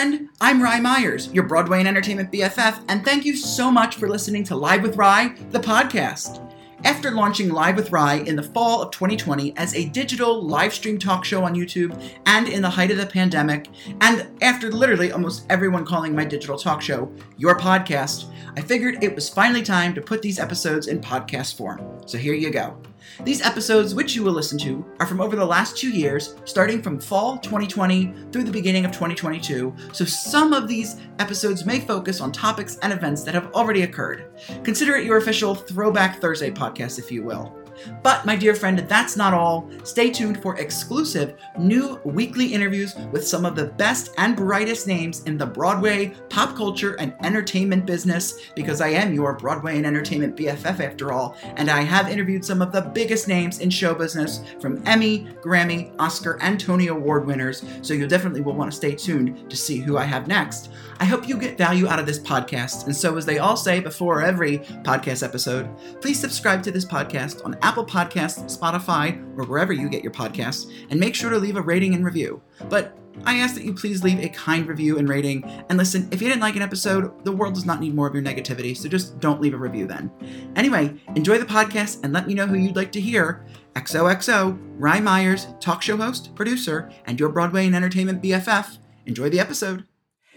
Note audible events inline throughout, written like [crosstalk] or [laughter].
friend. I'm Rye Myers, your Broadway and Entertainment BFF, and thank you so much for listening to Live with Rye, the podcast. After launching Live with Rye in the fall of 2020 as a digital live stream talk show on YouTube and in the height of the pandemic, and after literally almost everyone calling my digital talk show your podcast, I figured it was finally time to put these episodes in podcast form. So here you go. These episodes, which you will listen to, are from over the last two years, starting from fall 2020 through the beginning of 2022, so some of these episodes may focus on topics and events that have already occurred. Consider it your official Throwback Thursday podcast, if you will. But, my dear friend, that's not all. Stay tuned for exclusive new weekly interviews with some of the best and brightest names in the Broadway, pop culture, and entertainment business, because I am your Broadway and entertainment BFF after all, and I have interviewed some of the biggest names in show business from Emmy, Grammy, Oscar, and Tony Award winners, so you definitely will want to stay tuned to see who I have next. I hope you get value out of this podcast, and so as they all say before every podcast episode, please subscribe to this podcast on Apple Podcasts, Spotify, or wherever you get your podcasts, and make sure to leave a rating and review. But I ask that you please leave a kind review and rating. And listen, if you didn't like an episode, the world does not need more of your negativity, so just don't leave a review then. Anyway, enjoy the podcast and let me know who you'd like to hear. XOXO, Rye Myers, talk show host, producer, and your Broadway and entertainment BFF. Enjoy the episode.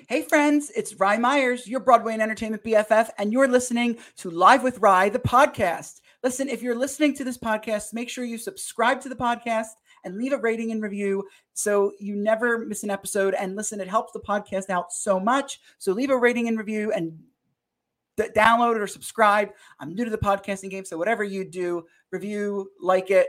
Hey, friends, it's Rye Myers, your Broadway and entertainment BFF, and you're listening to Live with Rye, the podcast. Listen, if you're listening to this podcast, make sure you subscribe to the podcast and leave a rating and review so you never miss an episode. And listen, it helps the podcast out so much. So leave a rating and review and d- download it or subscribe. I'm new to the podcasting game, so whatever you do, review, like it,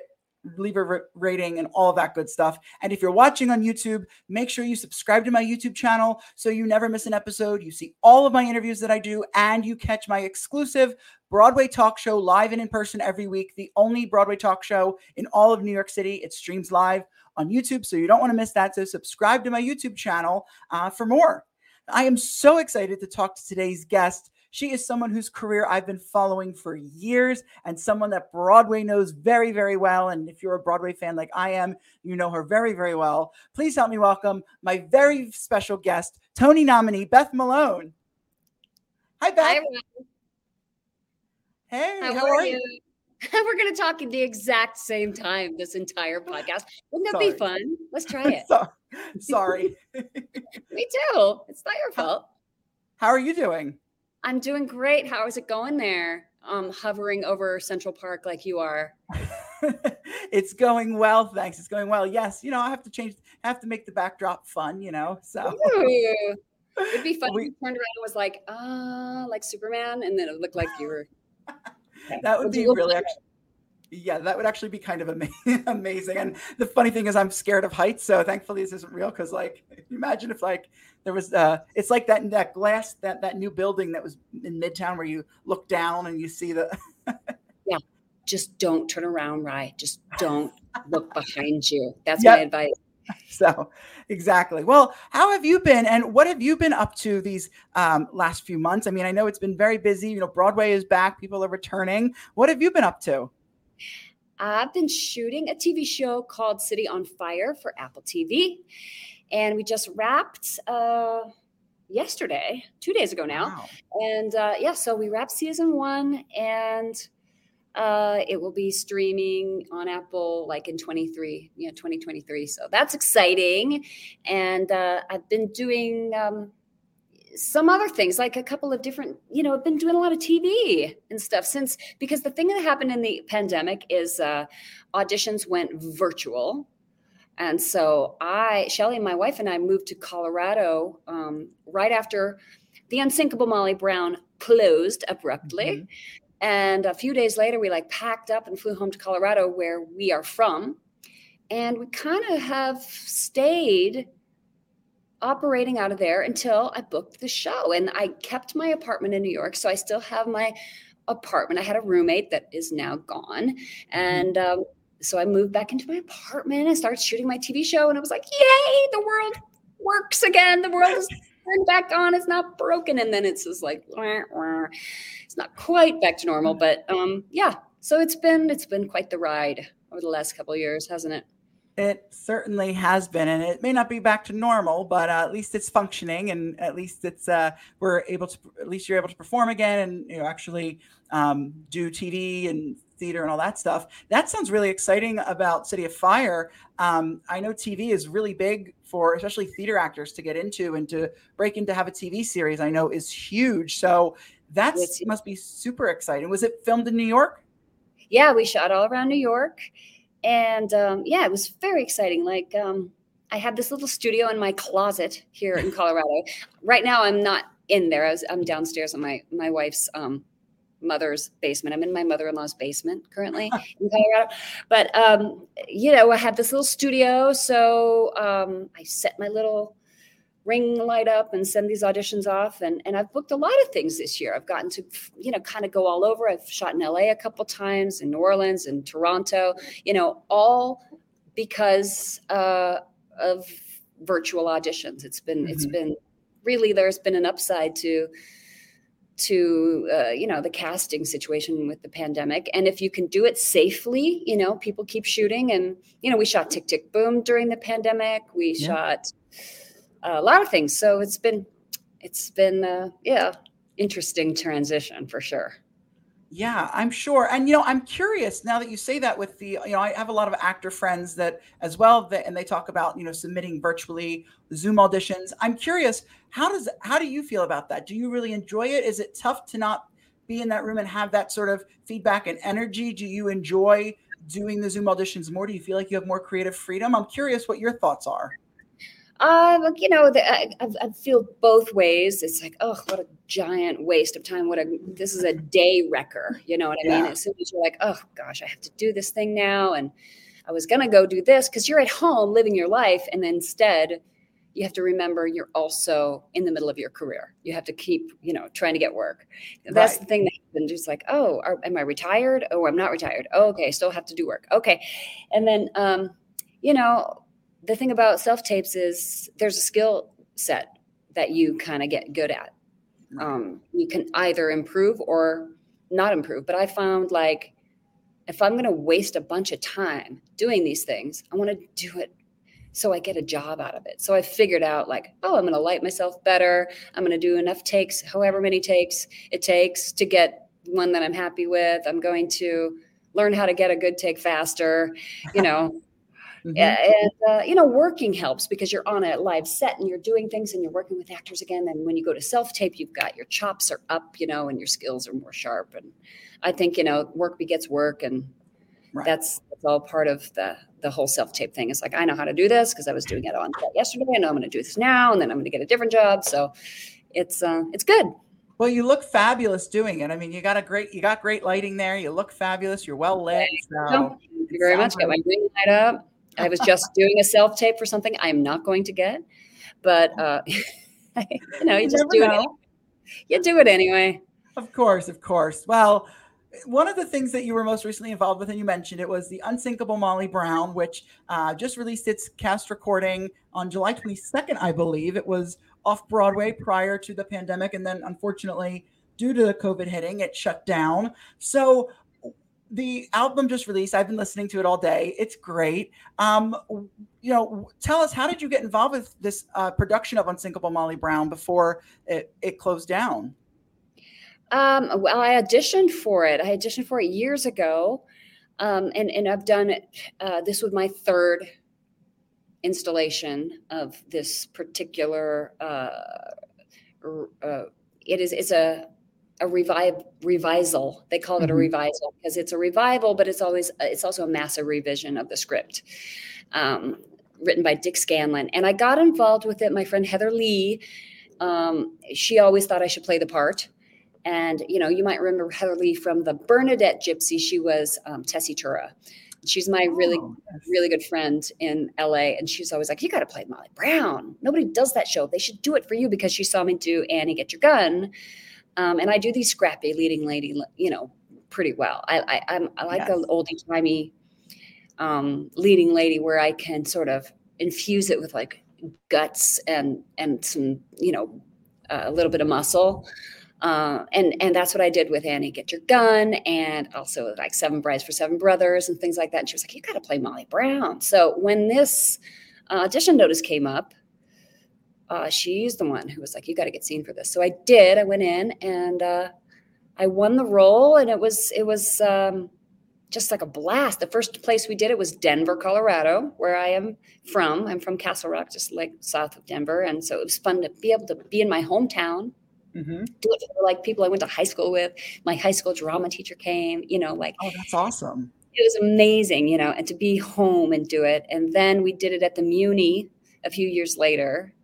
leave a rating and all that good stuff. And if you're watching on YouTube, make sure you subscribe to my YouTube channel so you never miss an episode. You see all of my interviews that I do and you catch my exclusive Broadway talk show live and in person every week. The only Broadway talk show in all of New York City. It streams live on YouTube, so you don't want to miss that. So subscribe to my YouTube channel uh, for more. I am so excited to talk to today's guest. She is someone whose career I've been following for years and someone that Broadway knows very, very well. And if you're a Broadway fan like I am, you know her very, very well. Please help me welcome my very special guest, Tony nominee Beth Malone. Hi, Beth. Hi, Hey, how, how are, are, you? you? [laughs] We're going to talk at the exact same time this entire podcast. Wouldn't that Sorry. be fun? Let's try [laughs] it. Sorry. [laughs] Me too. It's not your fault. How are you doing? I'm doing great. How is it going there? Um, hovering over Central Park like you are. [laughs] it's going well, thanks. It's going well. Yes, you know, I have to change, I have to make the backdrop fun, you know. So Ooh. it'd be [laughs] fun we, if you turned around and was like, uh, like Superman, and then it looked like you were. [laughs] that would be really actually yeah, that would actually be kind of [laughs] amazing. And the funny thing is, I'm scared of heights, so thankfully this isn't real. Because like, [laughs] imagine if like there was, uh, it's like that that glass that that new building that was in Midtown where you look down and you see the. [laughs] yeah, just don't turn around, right? Just don't look behind you. That's yep. my advice. So, exactly. Well, how have you been, and what have you been up to these um, last few months? I mean, I know it's been very busy. You know, Broadway is back; people are returning. What have you been up to? I've been shooting a TV show called City on Fire for Apple TV. And we just wrapped uh, yesterday, two days ago now. Wow. And uh, yeah, so we wrapped season one and uh, it will be streaming on Apple like in 23, you know, 2023. So that's exciting. And uh, I've been doing um, some other things like a couple of different you know i've been doing a lot of tv and stuff since because the thing that happened in the pandemic is uh, auditions went virtual. And so i shelly my wife and i moved to colorado um, right after the unsinkable molly brown closed abruptly. Mm-hmm. and a few days later we like packed up and flew home to colorado where we are from. And we kind of have stayed operating out of there until I booked the show. And I kept my apartment in New York. So I still have my apartment. I had a roommate that is now gone. Mm-hmm. And um, so I moved back into my apartment and started shooting my TV show. And I was like, yay, the world works again. The world is [laughs] turned back on. It's not broken. And then it's just like, wah, wah. it's not quite back to normal. But um, yeah, so it's been it's been quite the ride over the last couple years, hasn't it? It certainly has been, and it may not be back to normal, but uh, at least it's functioning, and at least it's uh, we're able to. At least you're able to perform again, and you know actually um, do TV and theater and all that stuff. That sounds really exciting about City of Fire. Um, I know TV is really big for especially theater actors to get into and to break into have a TV series. I know is huge. So that must be super exciting. Was it filmed in New York? Yeah, we shot all around New York and um, yeah, it was very exciting. Like um, I have this little studio in my closet here in [laughs] Colorado. right now, I'm not in there. I was, I'm downstairs in my my wife's um, mother's basement. I'm in my mother-in-law's basement currently [laughs] in Colorado. But um, you know, I have this little studio, so um, I set my little ring light up and send these auditions off and and I've booked a lot of things this year. I've gotten to you know kind of go all over. I've shot in LA a couple times, in New Orleans, and Toronto. You know, all because uh, of virtual auditions. It's been mm-hmm. it's been really there's been an upside to to uh, you know the casting situation with the pandemic and if you can do it safely you know people keep shooting and you know we shot tick tick boom during the pandemic we yeah. shot a lot of things. So it's been it's been uh, yeah interesting transition for sure. Yeah, I'm sure. And you know, I'm curious now that you say that with the, you know, I have a lot of actor friends that as well that and they talk about, you know, submitting virtually Zoom auditions. I'm curious, how does how do you feel about that? Do you really enjoy it? Is it tough to not be in that room and have that sort of feedback and energy? Do you enjoy doing the Zoom auditions more? Do you feel like you have more creative freedom? I'm curious what your thoughts are. Uh, you know, the, I, I, feel both ways. It's like, oh, what a giant waste of time. What a this is a day wrecker. You know what I yeah. mean? As soon as you're like, oh gosh, I have to do this thing now, and I was gonna go do this because you're at home living your life, and instead you have to remember you're also in the middle of your career. You have to keep, you know, trying to get work. That's right. the thing that happened. Just like, oh, are, am I retired? Oh, I'm not retired. Oh, okay, still have to do work. Okay, and then, um, you know, the thing about self tapes is there's a skill set that you kind of get good at. Um, you can either improve or not improve. But I found like if I'm going to waste a bunch of time doing these things, I want to do it so I get a job out of it. So I figured out like, oh, I'm going to light myself better. I'm going to do enough takes, however many takes it takes to get one that I'm happy with. I'm going to learn how to get a good take faster, you know. Mm-hmm. And, uh, you know, working helps because you're on a live set and you're doing things and you're working with actors again. And when you go to self tape, you've got your chops are up, you know, and your skills are more sharp. And I think, you know, work begets work. And right. that's, that's all part of the, the whole self tape thing. It's like, I know how to do this because I was doing it on yesterday. I know I'm going to do this now. And then I'm going to get a different job. So it's, uh, it's good. Well, you look fabulous doing it. I mean, you got a great, you got great lighting there. You look fabulous. You're well lit. So Thank you very much. Got my green light up. I was just doing a self tape for something I am not going to get, but uh, [laughs] you know, you, you just do know. it. You do it anyway. Of course, of course. Well, one of the things that you were most recently involved with, and you mentioned it, was the Unsinkable Molly Brown, which uh, just released its cast recording on July 22nd, I believe. It was off Broadway prior to the pandemic, and then unfortunately, due to the COVID hitting, it shut down. So, the album just released. I've been listening to it all day. It's great. Um, you know, tell us how did you get involved with this uh, production of Unsinkable Molly Brown before it, it closed down? Um, well, I auditioned for it. I auditioned for it years ago, um, and and I've done it. Uh, this was my third installation of this particular. Uh, uh, it is it's a a revive revisal. They call it mm-hmm. a revisal because it's a revival, but it's always it's also a massive revision of the script. Um, written by Dick Scanlon, and I got involved with it. My friend Heather Lee, um, she always thought I should play the part. And you know, you might remember Heather Lee from the Bernadette Gypsy. She was um, Tessie Tura. She's my really, oh, yes. really good friend in LA, and she's always like, "You got to play Molly Brown. Nobody does that show. They should do it for you because she saw me do Annie Get Your Gun." Um, and I do these scrappy leading lady, you know, pretty well. I I, I'm, I like yes. the oldie timey um, leading lady where I can sort of infuse it with like guts and and some you know uh, a little bit of muscle. uh, and and that's what I did with Annie Get Your Gun, and also like Seven Brides for Seven Brothers and things like that. And she was like, "You got to play Molly Brown." So when this uh, audition notice came up, uh, she's the one who was like, "You got to get seen for this." So I did. I went in and uh, I won the role, and it was it was um, just like a blast. The first place we did it was Denver, Colorado, where I am from. I'm from Castle Rock, just like south of Denver, and so it was fun to be able to be in my hometown. Mm-hmm. Do it for like people I went to high school with. My high school drama teacher came. You know, like oh, that's awesome. It was amazing, you know, and to be home and do it. And then we did it at the Muny a few years later,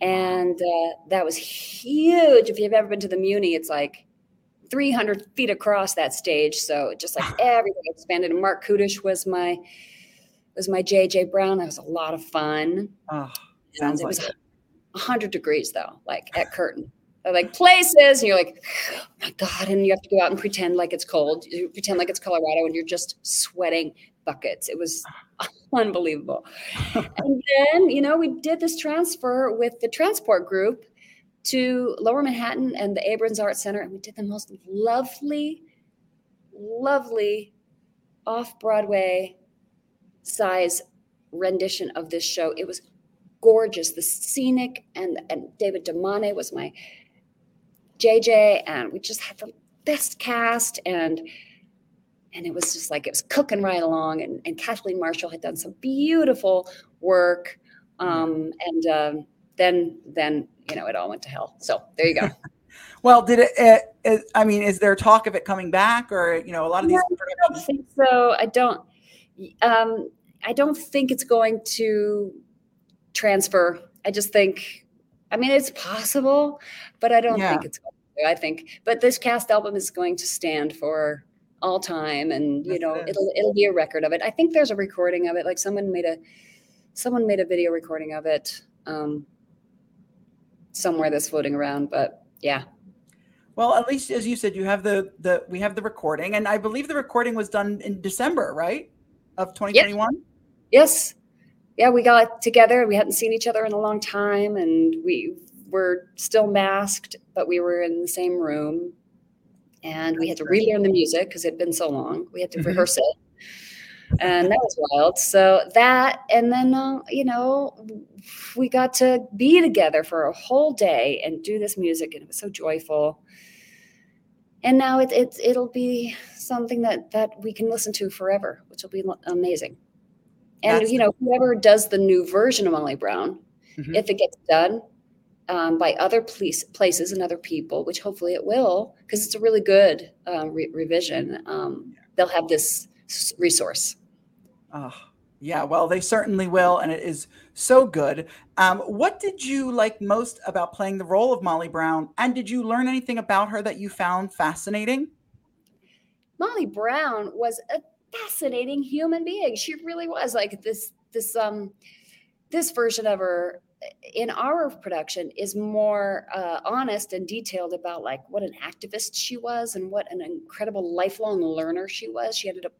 and uh, that was huge. If you've ever been to the Muny, it's like 300 feet across that stage. So just like everything expanded. And Marc Kudisch was my was my JJ Brown. That was a lot of fun. Oh, sounds it like was 100 degrees though, like at Curtain. like places, and you're like, oh my God. And you have to go out and pretend like it's cold. You pretend like it's Colorado and you're just sweating buckets. It was [laughs] unbelievable. and then, you know, we did this transfer with the transport group to Lower Manhattan and the Abrons Art Center, and we did the most lovely, lovely off Broadway size rendition of this show. It was gorgeous, the scenic, and and David Damane was my JJ, and we just had the best cast, and and it was just like it was cooking right along. And, and Kathleen Marshall had done some beautiful work, um, and um, then then you know, it all went to hell. So there you go. [laughs] well, did it, it, it, I mean, is there talk of it coming back or, you know, a lot of these? No, I don't think so. I don't, um, I don't think it's going to transfer. I just think, I mean, it's possible, but I don't yeah. think it's going to. I think, but this cast album is going to stand for all time and you know it'll it'll be a record of it i think there's a recording of it like someone made a someone made a video recording of it um somewhere that's floating around. But yeah. Well, at least as you said, you have the the we have the recording, and I believe the recording was done in December, right, of 2021. Yes. Yeah, we got together. We hadn't seen each other in a long time, and we were still masked, but we were in the same room, and we had to relearn the music because it had been so long. We had to mm-hmm. rehearse it and that was wild. So that, and then uh, you know, we got to be together for a whole day and do this music, and it was so joyful. And now it, it it'll be something that that we can listen to forever, which will be amazing. And That's you know, whoever does the new version of Molly Brown, mm-hmm. if it gets done um, by other police, places and other people, which hopefully it will, because it's a really good uh, re- revision. Um, they'll have this resource. Oh, yeah, well, they certainly will, and it is so good. Um, what did you like most about playing the role of Molly Brown, and did you learn anything about her that you found fascinating? Molly Brown was a fascinating human being. She really was like this. This um, this version of her in our production is more uh, honest and detailed about like what an activist she was and what an incredible lifelong learner she was. She ended up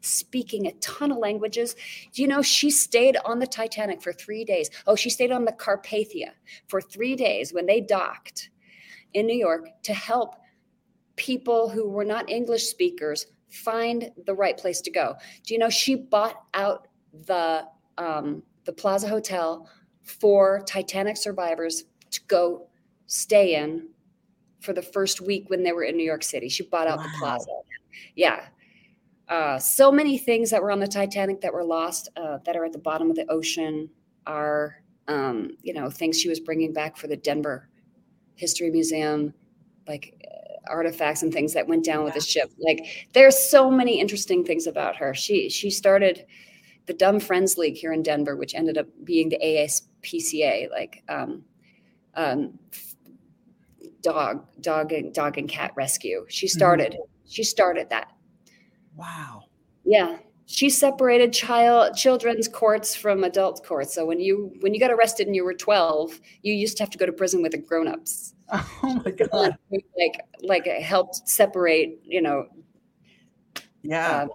speaking a ton of languages. You know she stayed on the Titanic for three days? Oh, she stayed on the Carpathia for three days when they docked in New York to help people who were not English speakers find the right place to go. Do you know she bought out the um, the Plaza Hotel for Titanic survivors to go stay in for the first week when they were in New York City. She bought out wow. the plaza. Yeah. Uh, so many things that were on the Titanic that were lost, uh, that are at the bottom of the ocean, are um, you know things she was bringing back for the Denver History Museum, like uh, artifacts and things that went down with the ship. Like there's so many interesting things about her. She she started the Dumb Friends League here in Denver, which ended up being the ASPCA, like um, um, dog dog and dog and cat rescue. She mm-hmm. started mm-hmm. she started that Wow. Yeah. She separated child children's courts from adult courts. So when you when you got arrested and you were 12, you used to have to go to prison with the grown-ups. [laughs] Oh my [laughs] god. Like like it helped separate, you know, yeah. Uh,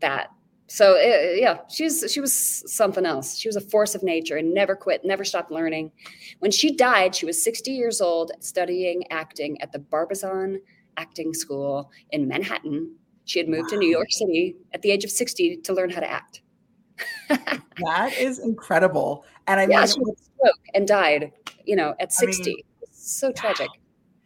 that so uh, yeah, she's she was something else. She was a force of nature and never quit, never stopped learning. When she died, she was 60 years old, studying acting at the Barbizon Acting School in Manhattan. She had moved wow. to New York City at the age of 60 to learn how to act. [laughs] that is incredible. And I yeah, mean, she stroke and died, you know, at 60. I mean, so tragic.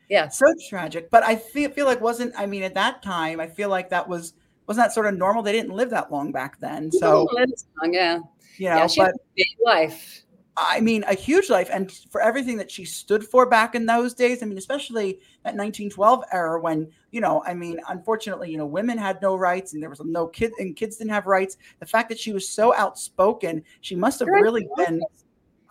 Yeah. So tragic. But I feel, feel like wasn't, I mean, at that time, I feel like that was wasn't that sort of normal? They didn't live that long back then. So long, yeah. You know, yeah, she but, big life. I mean, a huge life, and for everything that she stood for back in those days. I mean, especially that 1912 era when you know, I mean, unfortunately, you know, women had no rights, and there was no kids, and kids didn't have rights. The fact that she was so outspoken, she must have really been.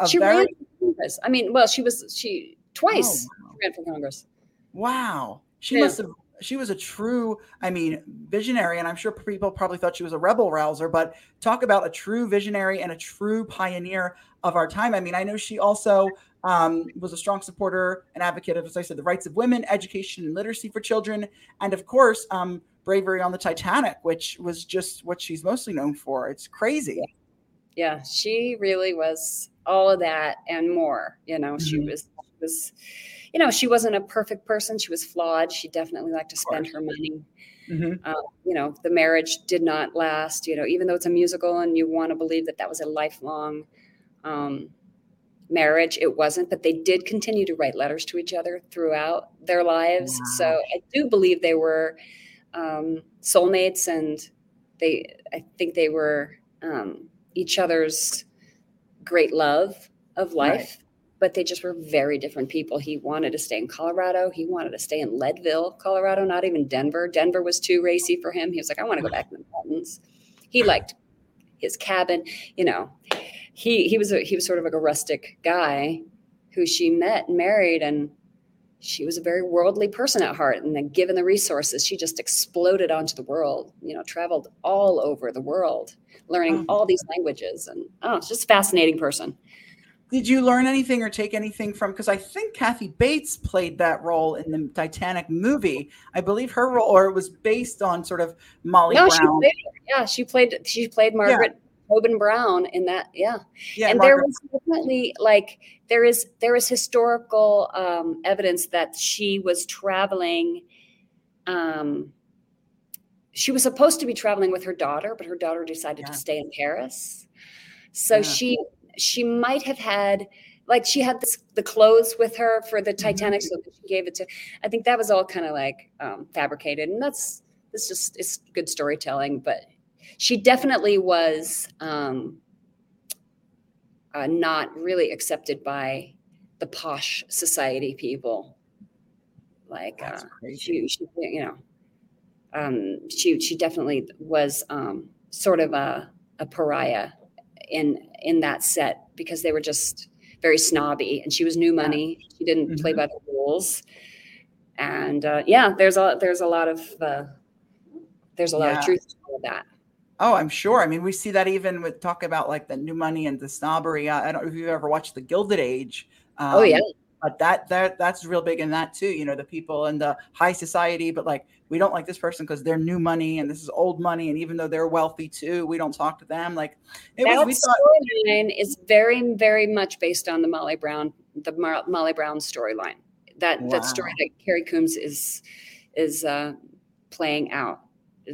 she very... ran for Congress. I mean, well, she was she twice oh, wow. ran for Congress. Wow, she yeah. must have she was a true, I mean, visionary. And I'm sure people probably thought she was a rebel rouser, but talk about a true visionary and a true pioneer of our time. I mean, I know she also um, was a strong supporter and advocate of, as I said, the rights of women, education and literacy for children, and of course, um, bravery on the Titanic, which was just what she's mostly known for. It's crazy. Yeah, she really was all of that and more. You know, mm-hmm. she was was you know, she wasn't a perfect person. She was flawed. She definitely liked to spend her money. Mm-hmm. Uh, you know, the marriage did not last. You know, even though it's a musical and you want to believe that that was a lifelong um, marriage, it wasn't. But they did continue to write letters to each other throughout their lives. Wow. So I do believe they were um, soulmates, and they. I think they were um, each other's great love of life. But they just were very different people. He wanted to stay in Colorado. He wanted to stay in Leadville, Colorado, not even Denver. Denver was too racy for him. He was like, I want to go back to the mountains. He liked his cabin. You know, he he was a, he was sort of like a rustic guy who she met and married, and she was a very worldly person at heart. And then, given the resources, she just exploded onto the world. You know, traveled all over the world, learning all these languages, and oh, it's just a fascinating person. Did you learn anything or take anything from? Because I think Kathy Bates played that role in the Titanic movie. I believe her role, or it was based on sort of Molly no, Brown. She played, yeah, she played. She played Margaret yeah. Tobin Brown in that. Yeah, yeah and Margaret. there was definitely like there is there is historical um, evidence that she was traveling. Um, she was supposed to be traveling with her daughter, but her daughter decided yeah. to stay in Paris. So yeah. she she might have had like she had this, the clothes with her for the Titanic, mm-hmm. so she gave it to. I think that was all kind of like um, fabricated, and that's it's just it's good storytelling. But she definitely was um, uh, not really accepted by the posh society people. Like uh, she, she, you know, um, she she definitely was um, sort of a, a pariah in in that set because they were just very snobby and she was new money she didn't mm-hmm. play by the rules and uh, yeah there's a there's a lot of uh, there's a lot yeah. of truth to all of that Oh, I'm sure. I mean, we see that even with talk about like the new money and the snobbery. I, I don't know if you've ever watched The Gilded Age. Um, oh yeah, but that that that's real big in that too. You know, the people in the high society, but like we don't like this person because they're new money and this is old money, and even though they're wealthy too, we don't talk to them. Like it that was, we storyline is very very much based on the Molly Brown the Mar- Molly Brown storyline. That wow. that story that Carrie Coon is is uh, playing out.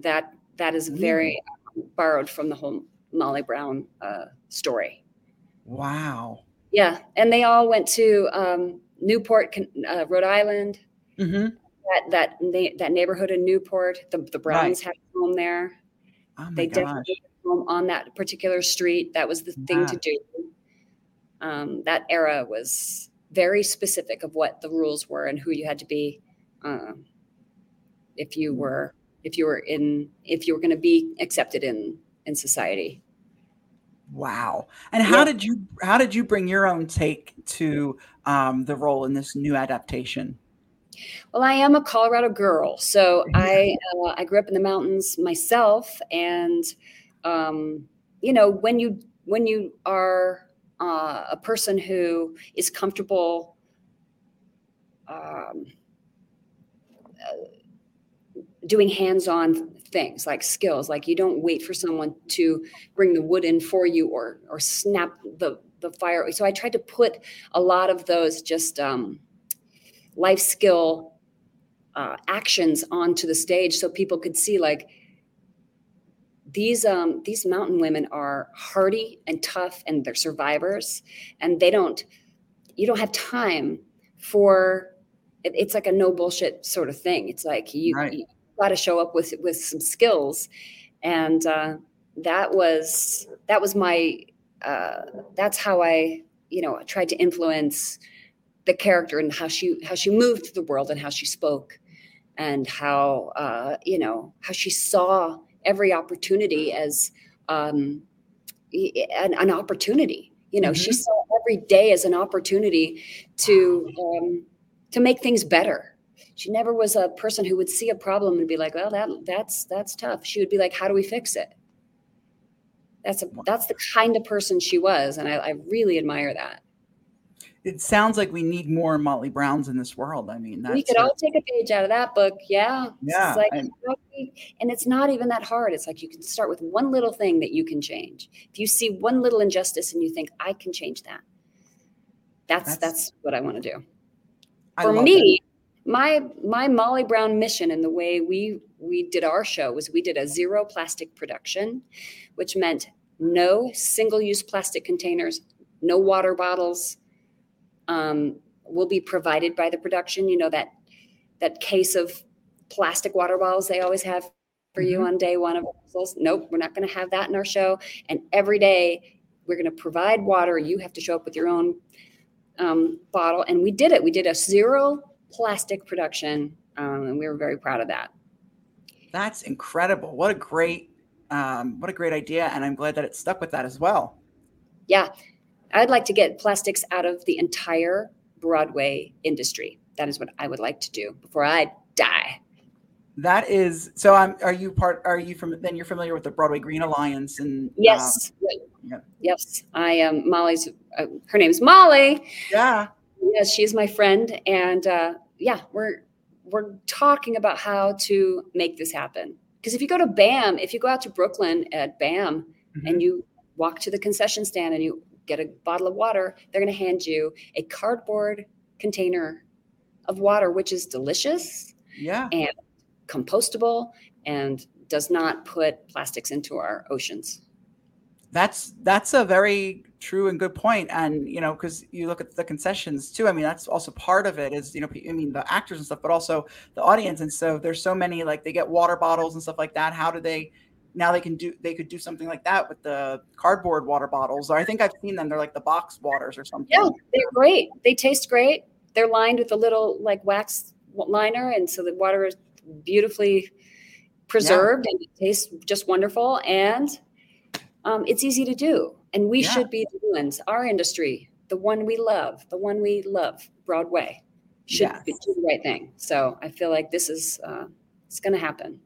That that is very mm. borrowed from the whole Molly Brown uh, story. Wow. Yeah, and they all went to um, Newport, uh, Rhode Island. Mm-hmm. That that that neighborhood in Newport, the the Browns right. had a home there. Oh they gosh. definitely had home on that particular street. That was the yeah. thing to do. Um, that era was very specific of what the rules were and who you had to be um, if you were if you were in if you were going to be accepted in in society. Wow. And how yeah. did you how did you bring your own take to um, the role in this new adaptation? Well, I am a Colorado girl, so I uh, I grew up in the mountains myself, and um, you know when you when you are uh, a person who is comfortable um, uh, doing hands-on things like skills like you don't wait for someone to bring the wood in for you or or snap the the fire so i tried to put a lot of those just um, life skill uh, actions onto the stage so people could see like these um, these mountain women are hardy and tough and they're survivors and they don't you don't have time for it's like a no bullshit sort of thing it's like you, right. you got to show up with with some skills and uh, that was that was my uh, that's how i you know tried to influence the character and how she how she moved through the world and how she spoke and how uh, you know how she saw every opportunity as um, an, an opportunity. You know, mm-hmm. she saw every day as an opportunity to um, to make things better. She never was a person who would see a problem and be like, "Well, that that's that's tough." She would be like, "How do we fix it?" That's a that's the kind of person she was, and I, I really admire that it sounds like we need more Molly Browns in this world. I mean, we could all take a page out of that book. Yeah. Yeah. Like, and it's not even that hard. It's like you can start with one little thing that you can change. If you see one little injustice and you think, I can change that. That's that's, that's what I want to do. I For me, that. My my Molly Brown mission and the way we we did our show was we did a zero plastic production, which meant no single use plastic containers, no water bottles, um, will be provided by the production. You know that that case of plastic water bottles they always have for mm-hmm. you on day one of rehearsals. Nope, we're not going to have that in our show. And every day we're going to provide water. You have to show up with your own um, bottle, and we did it. We did a zero plastic production, um, and we were very proud of that. That's incredible! What a great, um, what a great idea, and I'm glad that it stuck with that as well. Yeah, I'd like to get plastics out of the entire Broadway industry. That is what I would like to do before I die. That is so. I'm. Are you part? Are you from? Then you're familiar with the Broadway Green Alliance and yes, uh, yeah. yes. I am Molly's. Uh, her name's Molly. Yeah. Yes, she's my friend, and uh, yeah, we're we're talking about how to make this happen. Because if you go to BAM, if you go out to Brooklyn at BAM, mm-hmm. and you walk to the concession stand and you get a bottle of water, they're going to hand you a cardboard container of water, which is delicious. Yeah. And compostable and does not put plastics into our oceans. That's that's a very true and good. And you know, because you look at the concessions too. I mean, that's also part of it. Is you know, I mean, the actors and stuff, but also the audience. And so there's so many like they get water bottles and stuff like that. How do they now they can do they could do something like that with the cardboard water bottles or i think i've seen them they're like the box waters or something yeah they're great they taste great they're lined with a little like wax liner and so the water is beautifully preserved yeah. and it tastes just wonderful and um, it's easy to do and we yeah. should be the ones our industry the one we love the one we love broadway should yes. do the right thing so i feel like this is uh, it's going to happen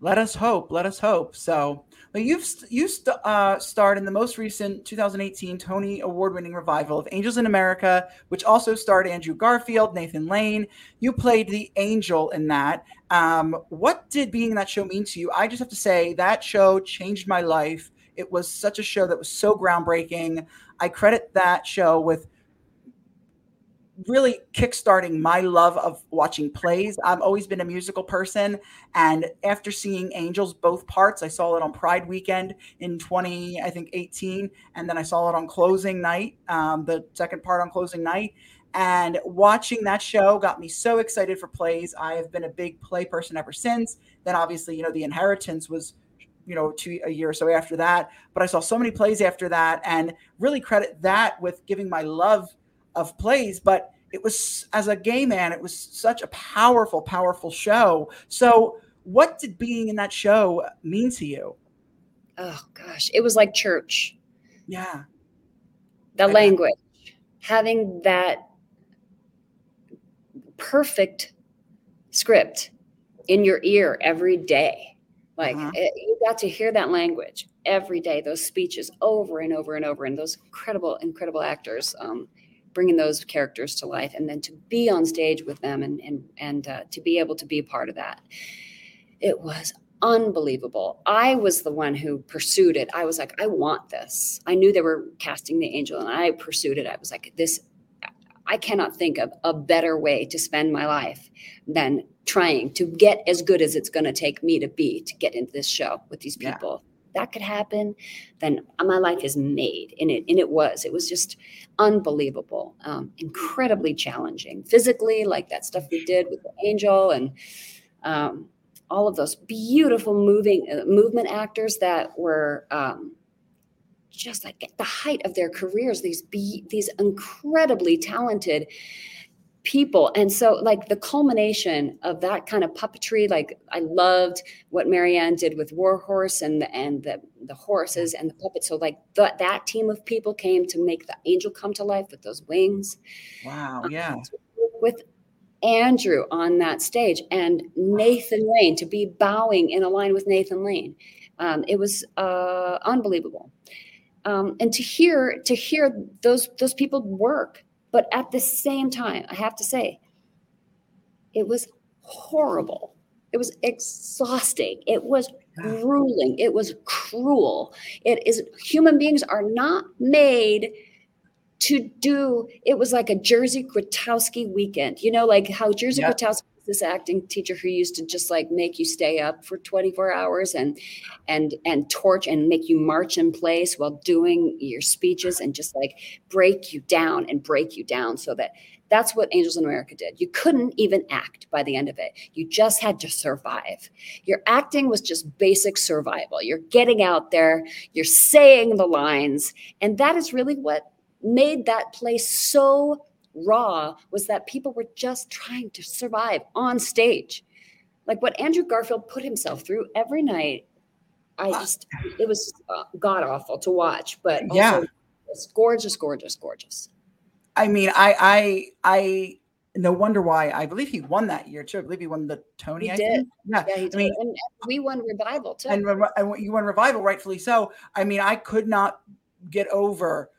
let us hope. Let us hope. So, you've you st- uh, starred in the most recent 2018 Tony Award-winning revival of Angels in America, which also starred Andrew Garfield, Nathan Lane. You played the angel in that. Um, what did being in that show mean to you? I just have to say that show changed my life. It was such a show that was so groundbreaking. I credit that show with really kickstarting my love of watching plays. I've always been a musical person. And after seeing Angels, both parts, I saw it on Pride Weekend in 20, I think 18. And then I saw it on closing night, um, the second part on closing night. And watching that show got me so excited for plays. I have been a big play person ever since. Then obviously, you know, The Inheritance was you know two a year or so after that but i saw so many plays after that and really credit that with giving my love of plays, but it was as a gay man, it was such a powerful, powerful show. So, what did being in that show mean to you? Oh gosh, it was like church. Yeah. The I language, having that perfect script in your ear every day. Like uh-huh. it, you got to hear that language every day, those speeches over and over and over, and those incredible, incredible actors. Um, bringing those characters to life and then to be on stage with them and and and uh, to be able to be a part of that it was unbelievable. I was the one who pursued it. I was like, I want this. I knew they were casting the angel and I pursued it. I was like, this, I cannot think of a better way to spend my life than trying to get as good as it's going to take me to be to get into this show with these people. Yeah. That could happen, then my life is made. And it, and it was. It was just unbelievable, um, incredibly challenging physically, like that stuff we did with the angel and, um, all of those beautiful moving uh, movement actors that were um, just like at the height of their careers these be, these incredibly talented people and so like the culmination of that kind of puppetry like i loved what marianne did with War Horse and the and the, the horses and the puppets so like the, that team of people came to make the angel come to life with those wings wow yeah um, with Andrew on that stage and Nathan Lane to be bowing in a line with Nathan Lane. Um, it was uh, unbelievable. Um, and to hear to hear those those people work, but at the same time, I have to say, it was horrible. It was exhausting. It was grueling. It was cruel. It is human beings are not made to do it was like a Jerzy Grotowski weekend. You know, like how Jerzy was this acting teacher who used to just like make you stay up for 24 hours and and and torch and make you march in place while doing your speeches and just like break you down and break you down so that that's what Angels in America did. You couldn't even act by the end of it. You just had to survive. Your acting was just basic survival. You're getting out there, you're saying the lines, and that is really what made that place so raw was that people were just trying to survive on stage. Like what Andrew Garfield put himself through every night. I just, it was uh, god awful to watch, but yeah, it's gorgeous, gorgeous, gorgeous. I mean, I, I, I, no wonder why. I believe he won that year too. I believe he won the Tony. He I did. Think. Yeah, yeah, he did. I mean, and we won revival too. And, and you won revival, rightfully so. I mean, I could not get over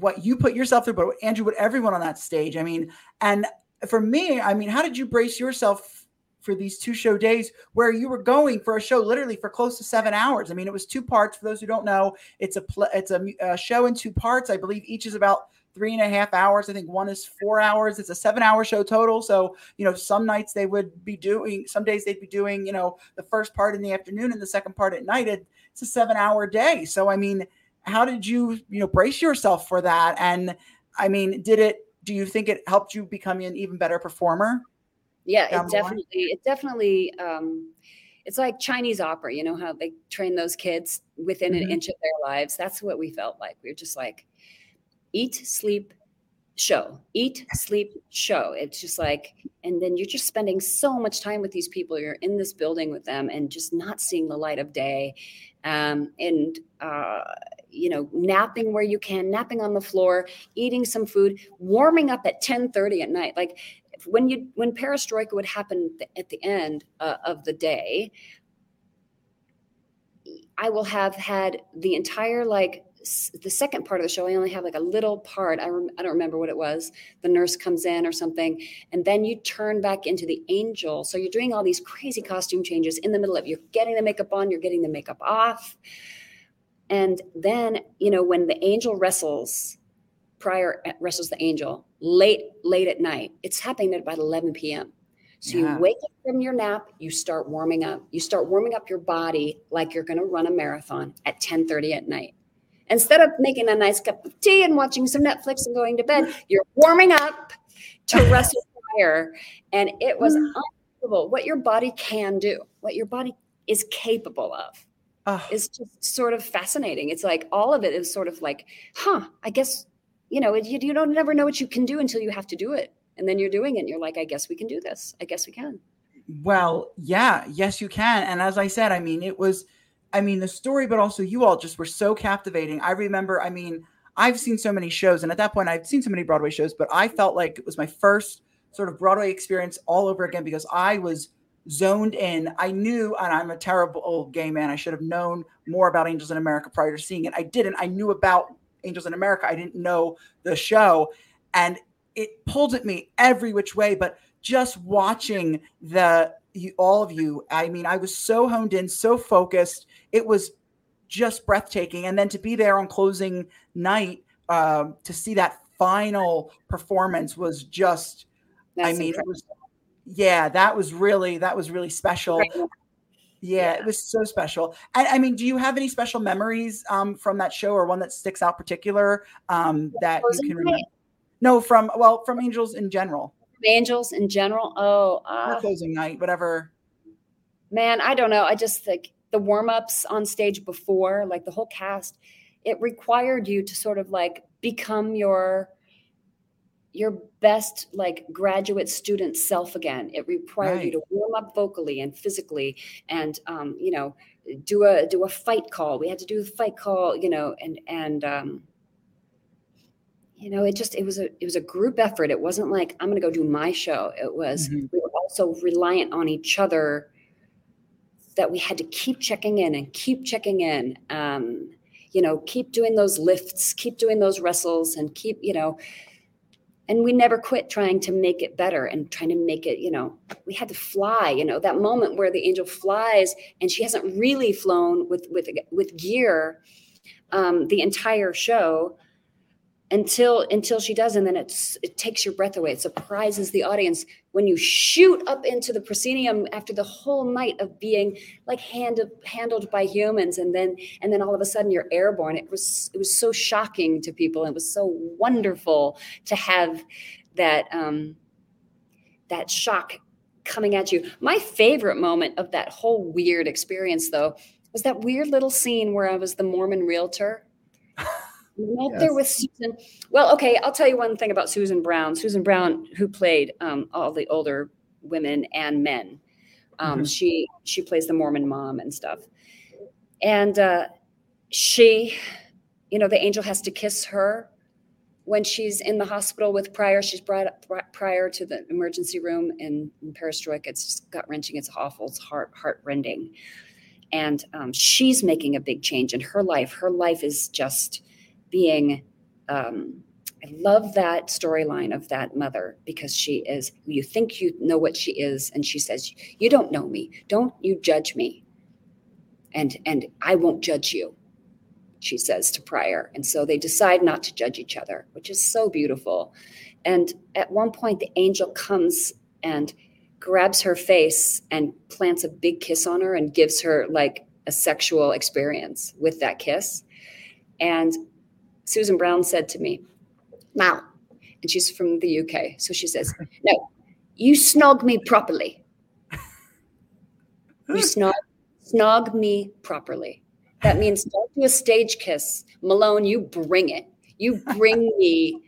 what you put yourself through, but Andrew, what everyone on that stage. I mean, and for me, I mean, how did you brace yourself for these two show days where you were going for a show literally for close to seven hours? I mean, it was two parts. For those who don't know, it's a pl- it's a, a show in two parts. I believe each is about three and a half hours. I think one is four hours. It's a seven hour show total. So, you know, some nights they would be doing, some days they'd be doing, you know, the first part in the afternoon and the second part at night. It's a seven hour day. So, I mean, how did you you know brace yourself for that? And i mean did it do you think it helped you become an even better performer yeah it definitely it definitely um it's like chinese opera you know how they train those kids within mm-hmm. an inch of their lives. That's what we felt like. We were just like eat sleep show eat sleep show. It's just like and then you're just spending so much time with these people. You're in this building with them and just not seeing the light of day. Um, and uh, you know napping where you can napping on the floor eating some food warming up at 10 30 at night like when you when perestroika would happen at the end uh, of the day i will have had the entire like the second part of the show, I only have like a little part. I, rem- I don't remember what it was. The nurse comes in or something, and then you turn back into the angel. So you're doing all these crazy costume changes in the middle of you're getting the makeup on, you're getting the makeup off. And then, you know, when the angel wrestles, prior uh, wrestles the angel late, late at night, it's happening at about 11 p.m. So yeah. you wake up from your nap, you start warming up. You start warming up your body like you're going to run a marathon at 10:30 at night. Instead of making a nice cup of tea and watching some Netflix and going to bed, [laughs] you're warming up to wrestle fire. And it was [laughs] unbelievable what your body can do, what your body is capable of oh. is just sort of fascinating. It's like all of it is sort of like, huh, I guess, you know, you, you don't never know what you can do until you have to do it. And then you're doing it and you're like, I guess we can do this. I guess we can. Well, yeah, yes, you can. And as I said, I mean, it was, I mean, the story, but also you all just were so captivating. I remember, I mean, I've seen so many shows, and at that point, I've seen so many Broadway shows, but I felt like it was my first sort of Broadway experience all over again because I was zoned in. I knew, and I'm a terrible old gay man. I should have known more about Angels in America prior to seeing it. I didn't. I knew about Angels in America. I didn't know the show, and it pulled at me every which way. But just watching the you, all of you. I mean, I was so honed in, so focused. It was just breathtaking. And then to be there on closing night um, to see that final performance was just. That's I mean, incredible. it was. Yeah, that was really that was really special. Right. Yeah, yeah, it was so special. And I mean, do you have any special memories um, from that show, or one that sticks out particular um, that you can remember? No, from well, from Angels in general. Angels in general. Oh, uh, closing night, whatever. Man, I don't know. I just think the warm ups on stage before, like the whole cast, it required you to sort of like become your your best like graduate student self again. It required right. you to warm up vocally and physically, and um, you know, do a do a fight call. We had to do a fight call, you know, and and um, you know, it just it was a it was a group effort. It wasn't like I'm going to go do my show. It was mm-hmm. we were also reliant on each other. That we had to keep checking in and keep checking in. Um, you know, keep doing those lifts, keep doing those wrestles, and keep you know and we never quit trying to make it better and trying to make it you know we had to fly you know that moment where the angel flies and she hasn't really flown with with with gear um, the entire show until until she does and then it's it takes your breath away. It surprises the audience. When you shoot up into the proscenium after the whole night of being like handled handled by humans and then and then all of a sudden you're airborne it was it was so shocking to people. It was so wonderful to have that um that shock coming at you. My favorite moment of that whole weird experience though was that weird little scene where i was the mormon realtor Right yes. there with Susan. Well, okay, I'll tell you one thing about Susan Brown. Susan Brown, who played um, all the older women and men. Um, mm-hmm. She she plays the Mormon mom and stuff, and uh, she, you know, the angel has to kiss her when she's in the hospital with Prior. She's brought up Prior to the emergency room in, in Perestroika. It's just gut wrenching. It's awful. It's heart heart rending, and um, she's making a big change in her life. Her life is just being um, I love that storyline of that mother because she is, you think you know what she is, and she says, You don't know me. Don't you judge me. And and I won't judge you, she says to Prior. And so they decide not to judge each other, which is so beautiful. And at one point, the angel comes and grabs her face and plants a big kiss on her and gives her like a sexual experience with that kiss. And Susan Brown said to me, Mal, and she's from the UK. So she says, no, you snog me properly. [laughs] You snog, snog me properly. That means don't do a stage kiss. Malone, you bring it. You bring [laughs] me,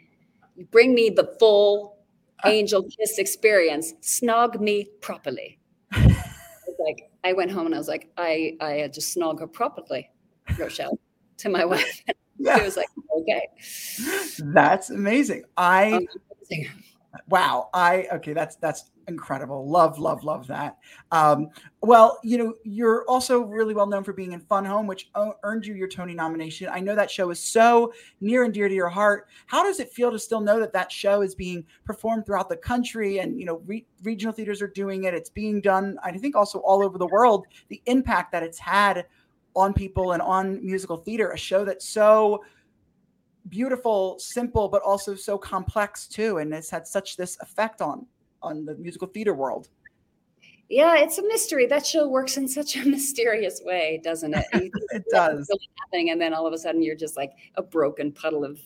you bring me the full angel kiss experience. Snog me properly. [laughs] like I went home and I was like, I I had to snog her properly, Rochelle, to my wife. Yeah. He was like, okay. That's amazing. I amazing. wow. I okay, that's that's incredible. Love, love, love that. Um, well, you know, you're also really well known for being in Fun Home, which earned you your Tony nomination. I know that show is so near and dear to your heart. How does it feel to still know that that show is being performed throughout the country and, you know, re- regional theaters are doing it? It's being done, I think, also all over the world. The impact that it's had on people and on musical theater, a show that's so beautiful, simple, but also so complex too, and it's had such this effect on on the musical theater world. Yeah, it's a mystery. That show works in such a [laughs] mysterious way, doesn't it? [laughs] it does. Happening, and then all of a sudden, you're just like a broken puddle of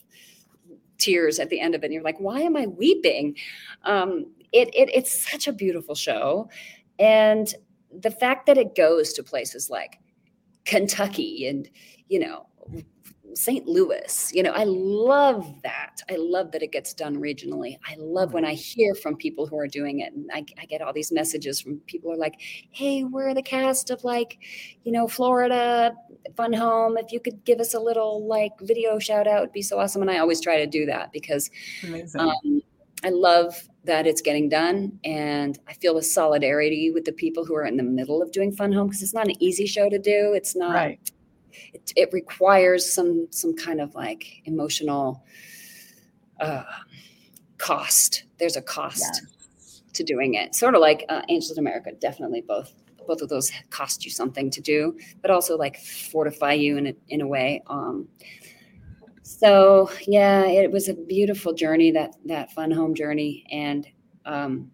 tears at the end of it. And you're like, why am I weeping? Um, it, it it's such a beautiful show, and the fact that it goes to places like Kentucky and, you know, St. Louis. You know, I love that. I love that it gets done regionally. I love when I hear from people who are doing it. And I, I, get all these messages from people who are like, hey, we're the cast of like, you know, Florida Fun Home. If you could give us a little like video shout out, it'd be so awesome. And I always try to do that because um, I love that it's getting done. And I feel a solidarity with the people who are in the middle of doing Fun Home because it's not an easy show to do. It's not, right. it, it requires some, some kind of like emotional uh, cost. There's a cost. to doing it. Sort of like uh, Angels in America, definitely both. Both of those cost you something to do, but also like fortify you in a, in a way. Um, so yeah, it was a beautiful journey that that fun home journey, and um,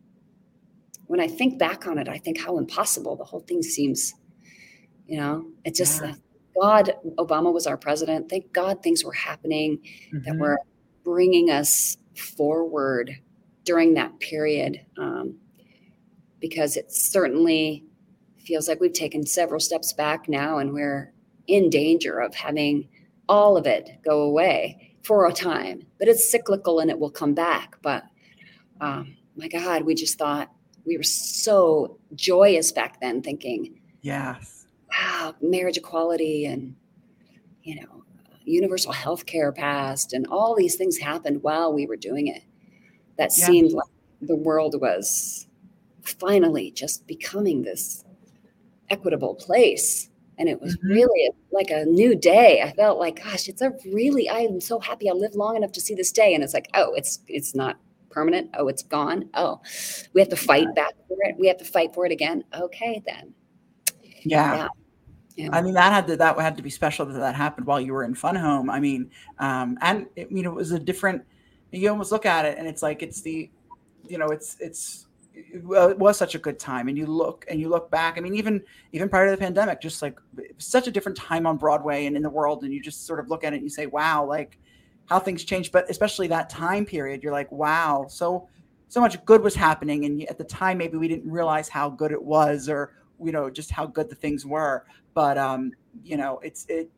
when I think back on it, I think how impossible the whole thing seems. You know, it just yeah. God, Obama was our president. Thank God things were happening mm-hmm. that were bringing us forward during that period um, because it certainly feels like we've taken several steps back now and we're in danger of having all of it go away for a time but it's cyclical and it will come back. But um, my god we just thought we were so joyous back then thinking yes. wow marriage equality and you know universal health care passed and all these things happened while we were doing it. That seemed like the world was finally just becoming this equitable place and it was mm-hmm. really like a new day i felt like gosh it's a really i'm so happy i lived long enough to see this day and it's like oh it's it's not permanent oh it's gone oh we have to fight yeah. back for it we have to fight for it again okay then yeah. yeah. Yeah. I mean, that had to that had to be special that that happened while you were in Fun Home. I mean, um, and it, you know, it was a different you almost look at it and it's like it's the you know it's it's it was such a good time and you look and you look back. I mean even even prior to the pandemic just like such a different time on broadway and in the world and you just sort of look at it and you say wow like how things changed. But especially that time period you're like wow so so much good was happening and at the time maybe we didn't realize how good it was or you know just how good the things were. But um you know it's it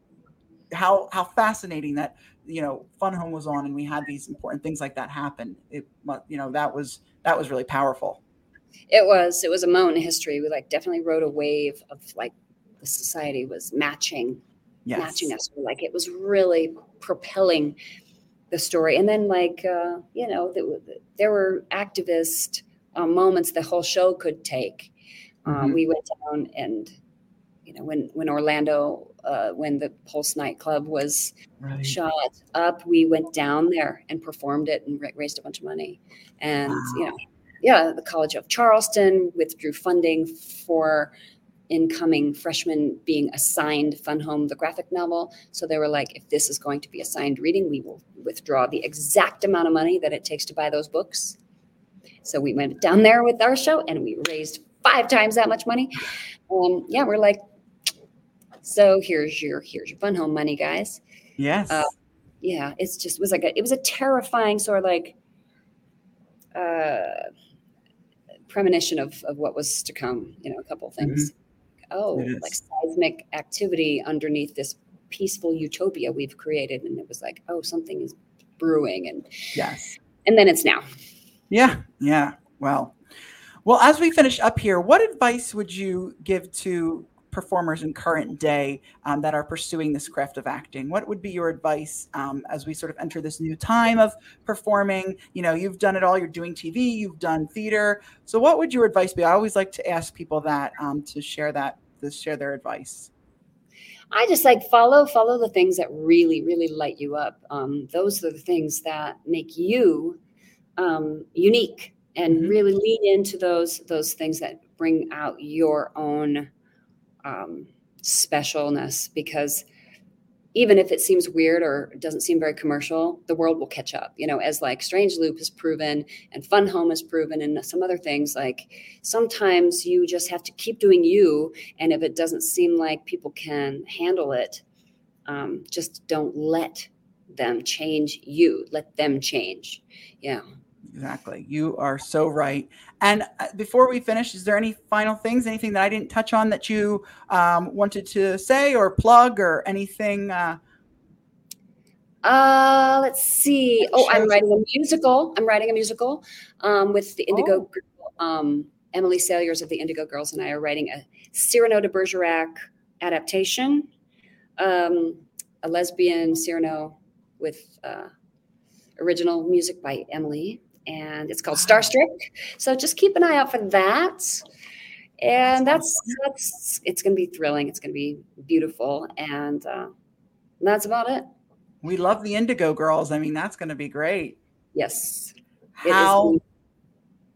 how how fascinating that you know fun home was on and we had these important things like that happen. It you know that was that was really powerful it was it was a moment in history we like definitely rode a wave of like the society was matching yes. matching us like it was really propelling the story and then like uh, you know the, there were activist uh, moments the whole show could take um, mm-hmm. we went down and you know when when orlando uh, when the Pulse nightclub was right. shot up, we went down there and performed it and raised a bunch of money. And wow. you know, yeah, the College of Charleston withdrew funding for incoming freshmen being assigned Fun Home, the graphic novel. So they were like, if this is going to be assigned reading, we will withdraw the exact amount of money that it takes to buy those books. So we went down there with our show and we raised five times that much money. Um, yeah, we're like, so here's your here's your fun home money, guys. Yes. Uh, yeah, it's just it was like a, it was a terrifying sort of like uh, premonition of of what was to come. You know, a couple things. Mm-hmm. Oh, like seismic activity underneath this peaceful utopia we've created, and it was like, oh, something is brewing, and yes, and then it's now. Yeah, yeah. Well, well, as we finish up here, what advice would you give to performers in current day um, that are pursuing this craft of acting? What would be your advice um, as we sort of enter this new time of performing? You know you've done it all you're doing tv you've done theater. So what would your advice be? I always like to ask people that um, to share that to share their advice. I just like follow follow the things that really really light you up. Um, those are the things that make you um, unique, and mm-hmm. really lean into those those things that bring out your own um, specialness because even if it seems weird or doesn't seem very commercial, the world will catch up. You know, as like Strange Loop has proven and Fun Home has proven, and some other things. Like sometimes you just have to keep doing you, and if it doesn't seem like people can handle it, um, just don't let them change you. Let them change. Yeah. Exactly. You are so right. And uh, before we finish, is there any final things, anything that I didn't touch on that you um, wanted to say or plug or anything? Uh, uh let's see. Oh, I'm writing a musical. I'm writing a musical um, with the Indigo oh. Girl, um, Emily Saliers of the Indigo Girls and I are writing a Cyrano de Bergerac adaptation, um, a lesbian Cyrano with uh, original music by Emily and it's called Starstruck. So just keep an eye out for that. And that's that's it's going to be thrilling. It's going to be beautiful, and uh, that's about it. We love the Indigo Girls. I mean, that's going to be great. Yes. How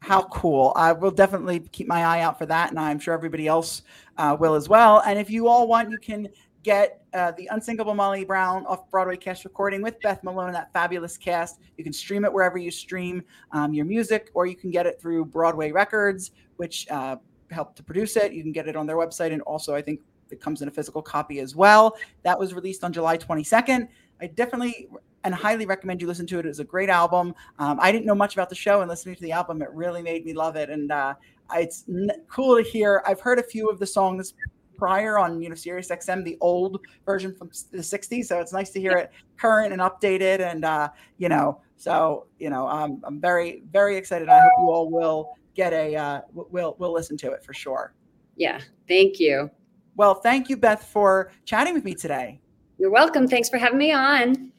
How cool. I will definitely keep my eye out for that. And I'm sure everybody else uh, will as well. And if you all want, you can get uh, the Unsinkable Molly Brown off Broadway cast recording with Beth Malone, and that fabulous cast. You can stream it wherever you stream um, your music, or you can get it through Broadway Records, which uh, helped to produce it. You can get it on their website, and also I think it comes in a physical copy as well. That was released on July 22nd. I definitely and highly recommend you listen to it. It's a great album. Um, I didn't know much about the show, and listening to the album, it really made me love it. And uh, it's n- cool to hear. I've heard a few of the songs prior on you know Sirius XM, the old version from the '60s. So it's nice to hear it current and updated, and uh, you know, so you know, um, I'm very very excited. I hope you all will get a uh, will will listen to it for sure. Yeah, thank you. Well, thank you, Beth, for chatting with me today. You're welcome. Thanks for having me on.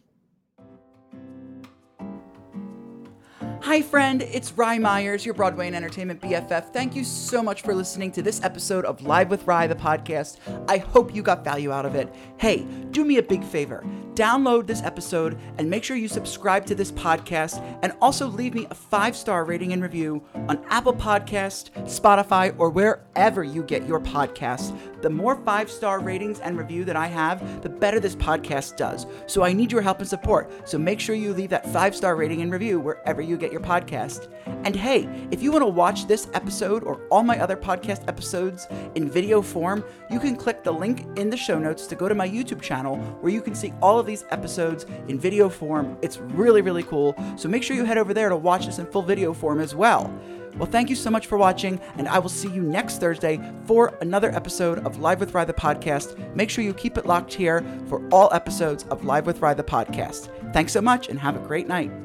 Hi, friend. It's Rye Myers, your Broadway and Entertainment BFF. Thank you so much for listening to this episode of Live with Rye, the podcast. I hope you got value out of it. Hey, do me a big favor download this episode and make sure you subscribe to this podcast and also leave me a five star rating and review on Apple Podcast, Spotify, or wherever you get your podcasts. The more five star ratings and review that I have, the better this podcast does. So I need your help and support. So make sure you leave that five star rating and review wherever you get your podcast. And hey, if you want to watch this episode or all my other podcast episodes in video form, you can click the link in the show notes to go to my YouTube channel where you can see all of these episodes in video form. It's really, really cool. So make sure you head over there to watch this in full video form as well. Well, thank you so much for watching, and I will see you next Thursday for another episode of Live with Rye the podcast. Make sure you keep it locked here for all episodes of Live with Rye the podcast. Thanks so much, and have a great night.